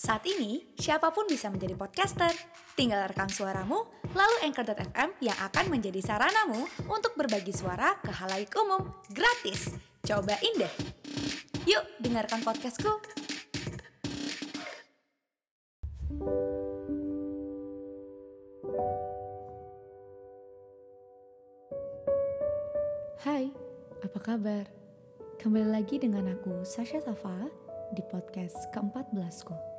Saat ini, siapa pun bisa menjadi podcaster. Tinggal rekam suaramu, lalu Anchor.fm yang akan menjadi saranamu untuk berbagi suara ke halayak umum, gratis. Cobain deh! Yuk, dengarkan podcastku. Hai, apa kabar? Kembali lagi dengan aku, Sasha Safa, di podcast ke-14ku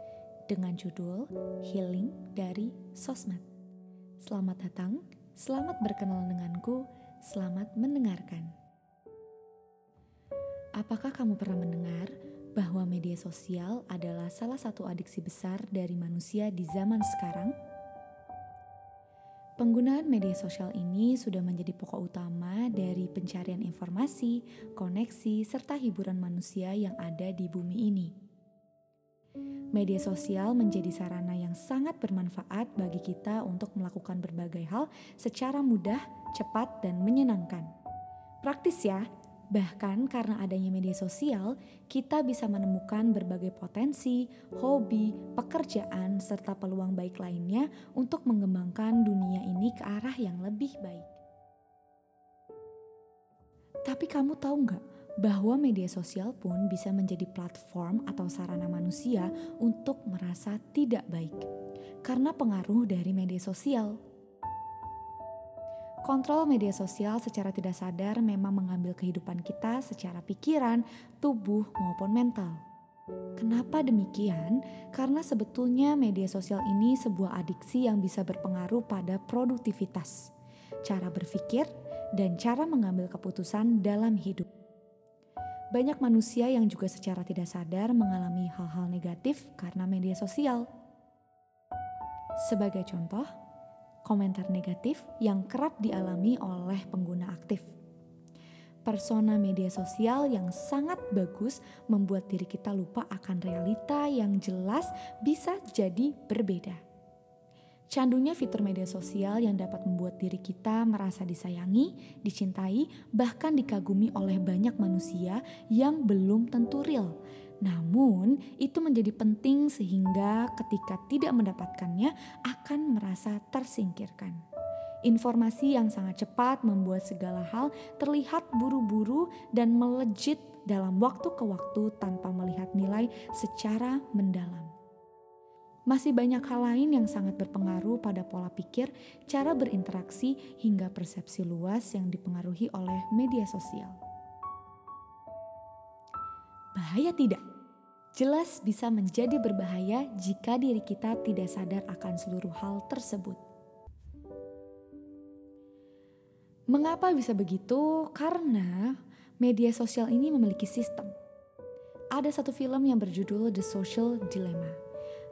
dengan judul Healing dari Sosmed. Selamat datang, selamat berkenal denganku, selamat mendengarkan. Apakah kamu pernah mendengar bahwa media sosial adalah salah satu adiksi besar dari manusia di zaman sekarang? Penggunaan media sosial ini sudah menjadi pokok utama dari pencarian informasi, koneksi, serta hiburan manusia yang ada di bumi ini. Media sosial menjadi sarana yang sangat bermanfaat bagi kita untuk melakukan berbagai hal secara mudah, cepat, dan menyenangkan. Praktis ya, Bahkan karena adanya media sosial, kita bisa menemukan berbagai potensi, hobi, pekerjaan, serta peluang baik lainnya untuk mengembangkan dunia ini ke arah yang lebih baik. Tapi kamu tahu nggak bahwa media sosial pun bisa menjadi platform atau sarana manusia untuk merasa tidak baik karena pengaruh dari media sosial. Kontrol media sosial secara tidak sadar memang mengambil kehidupan kita secara pikiran, tubuh, maupun mental. Kenapa demikian? Karena sebetulnya media sosial ini sebuah adiksi yang bisa berpengaruh pada produktivitas, cara berpikir, dan cara mengambil keputusan dalam hidup. Banyak manusia yang juga secara tidak sadar mengalami hal-hal negatif karena media sosial. Sebagai contoh, komentar negatif yang kerap dialami oleh pengguna aktif. Persona media sosial yang sangat bagus membuat diri kita lupa akan realita yang jelas bisa jadi berbeda. Candunya fitur media sosial yang dapat membuat diri kita merasa disayangi, dicintai, bahkan dikagumi oleh banyak manusia yang belum tentu real namun, itu menjadi penting sehingga ketika tidak mendapatkannya akan merasa tersingkirkan. Informasi yang sangat cepat membuat segala hal terlihat buru-buru dan melejit dalam waktu ke waktu tanpa melihat nilai secara mendalam. Masih banyak hal lain yang sangat berpengaruh pada pola pikir, cara berinteraksi, hingga persepsi luas yang dipengaruhi oleh media sosial. Bahaya tidak? jelas bisa menjadi berbahaya jika diri kita tidak sadar akan seluruh hal tersebut. Mengapa bisa begitu? Karena media sosial ini memiliki sistem. Ada satu film yang berjudul The Social Dilemma.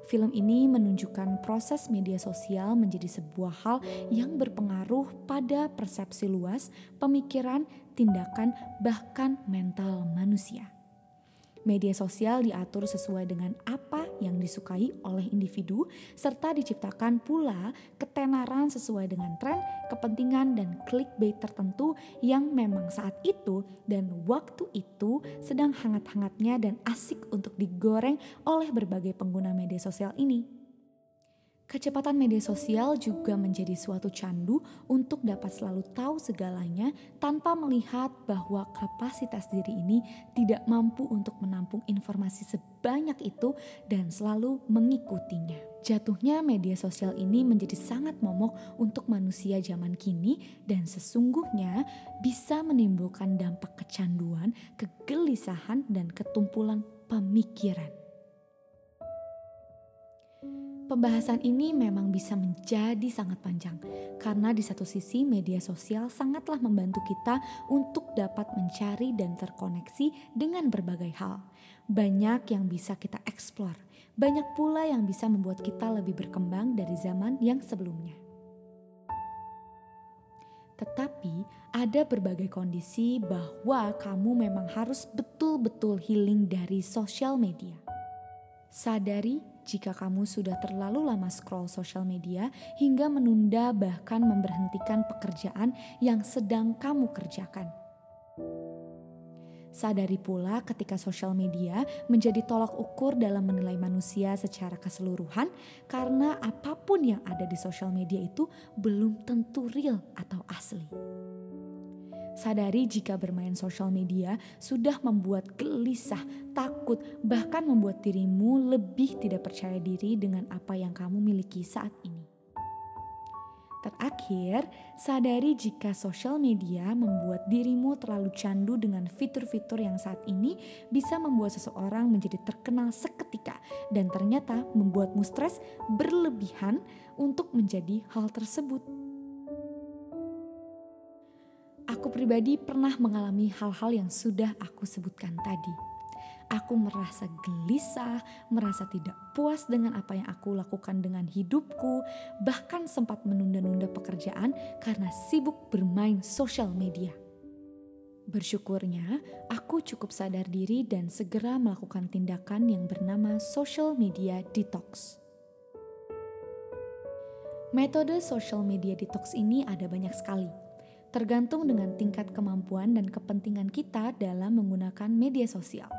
Film ini menunjukkan proses media sosial menjadi sebuah hal yang berpengaruh pada persepsi luas, pemikiran, tindakan, bahkan mental manusia. Media sosial diatur sesuai dengan apa yang disukai oleh individu, serta diciptakan pula ketenaran sesuai dengan tren, kepentingan, dan clickbait tertentu yang memang saat itu dan waktu itu sedang hangat-hangatnya dan asik untuk digoreng oleh berbagai pengguna media sosial ini. Kecepatan media sosial juga menjadi suatu candu untuk dapat selalu tahu segalanya tanpa melihat bahwa kapasitas diri ini tidak mampu untuk menampung informasi sebanyak itu dan selalu mengikutinya. Jatuhnya media sosial ini menjadi sangat momok untuk manusia zaman kini dan sesungguhnya bisa menimbulkan dampak kecanduan, kegelisahan, dan ketumpulan pemikiran. Pembahasan ini memang bisa menjadi sangat panjang karena di satu sisi media sosial sangatlah membantu kita untuk dapat mencari dan terkoneksi dengan berbagai hal. Banyak yang bisa kita eksplor, banyak pula yang bisa membuat kita lebih berkembang dari zaman yang sebelumnya. Tetapi ada berbagai kondisi bahwa kamu memang harus betul-betul healing dari sosial media. Sadari jika kamu sudah terlalu lama scroll sosial media hingga menunda bahkan memberhentikan pekerjaan yang sedang kamu kerjakan. Sadari pula ketika sosial media menjadi tolak ukur dalam menilai manusia secara keseluruhan karena apa pun yang ada di sosial media itu belum tentu real atau asli. Sadari jika bermain sosial media sudah membuat gelisah, takut, bahkan membuat dirimu lebih tidak percaya diri dengan apa yang kamu miliki saat ini. Terakhir, sadari jika sosial media membuat dirimu terlalu candu dengan fitur-fitur yang saat ini bisa membuat seseorang menjadi terkenal seketika dan ternyata membuatmu stres berlebihan untuk menjadi hal tersebut. Aku pribadi pernah mengalami hal-hal yang sudah aku sebutkan tadi Aku merasa gelisah, merasa tidak puas dengan apa yang aku lakukan dengan hidupku, bahkan sempat menunda-nunda pekerjaan karena sibuk bermain sosial media. Bersyukurnya, aku cukup sadar diri dan segera melakukan tindakan yang bernama social media detox. Metode social media detox ini ada banyak sekali, tergantung dengan tingkat kemampuan dan kepentingan kita dalam menggunakan media sosial.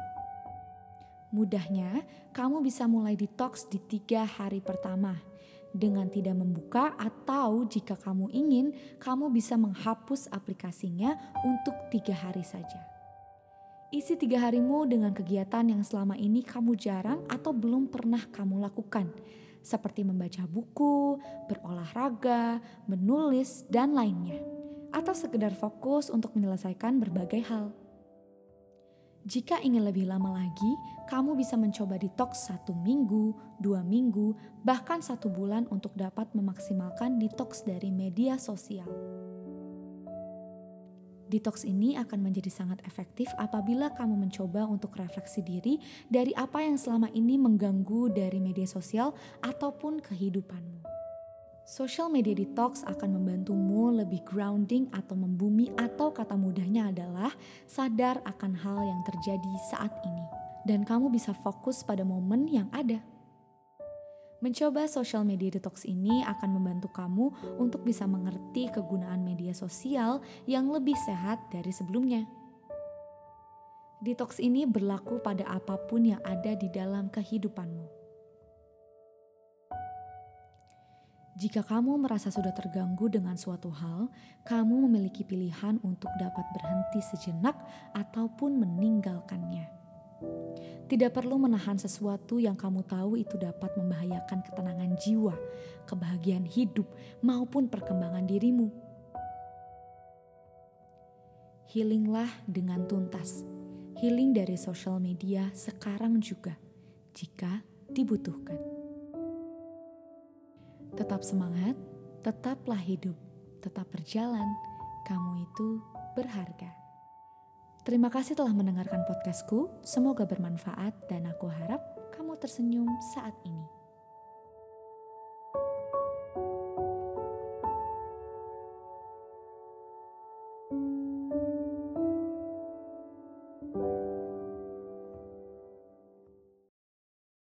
Mudahnya, kamu bisa mulai detox di tiga hari pertama dengan tidak membuka atau jika kamu ingin, kamu bisa menghapus aplikasinya untuk tiga hari saja. Isi tiga harimu dengan kegiatan yang selama ini kamu jarang atau belum pernah kamu lakukan, seperti membaca buku, berolahraga, menulis, dan lainnya. Atau sekedar fokus untuk menyelesaikan berbagai hal. Jika ingin lebih lama lagi, kamu bisa mencoba detox satu minggu, dua minggu, bahkan satu bulan untuk dapat memaksimalkan detox dari media sosial. Detox ini akan menjadi sangat efektif apabila kamu mencoba untuk refleksi diri dari apa yang selama ini mengganggu dari media sosial ataupun kehidupanmu. Social media detox akan membantumu lebih grounding atau membumi atau kata mudahnya adalah sadar akan hal yang terjadi saat ini. Dan kamu bisa fokus pada momen yang ada. Mencoba social media detox ini akan membantu kamu untuk bisa mengerti kegunaan media sosial yang lebih sehat dari sebelumnya. Detox ini berlaku pada apa pun yang ada di dalam kehidupanmu Jika kamu merasa sudah terganggu dengan suatu hal, kamu memiliki pilihan untuk dapat berhenti sejenak ataupun meninggalkannya. Tidak perlu menahan sesuatu yang kamu tahu itu dapat membahayakan ketenangan jiwa, kebahagiaan hidup, maupun perkembangan dirimu. Healinglah dengan tuntas. Healing dari sosial media sekarang juga, jika dibutuhkan. Tetap semangat, tetaplah hidup, tetap berjalan. Kamu itu berharga. Terima kasih telah mendengarkan podcastku. Semoga bermanfaat dan aku harap kamu tersenyum saat ini.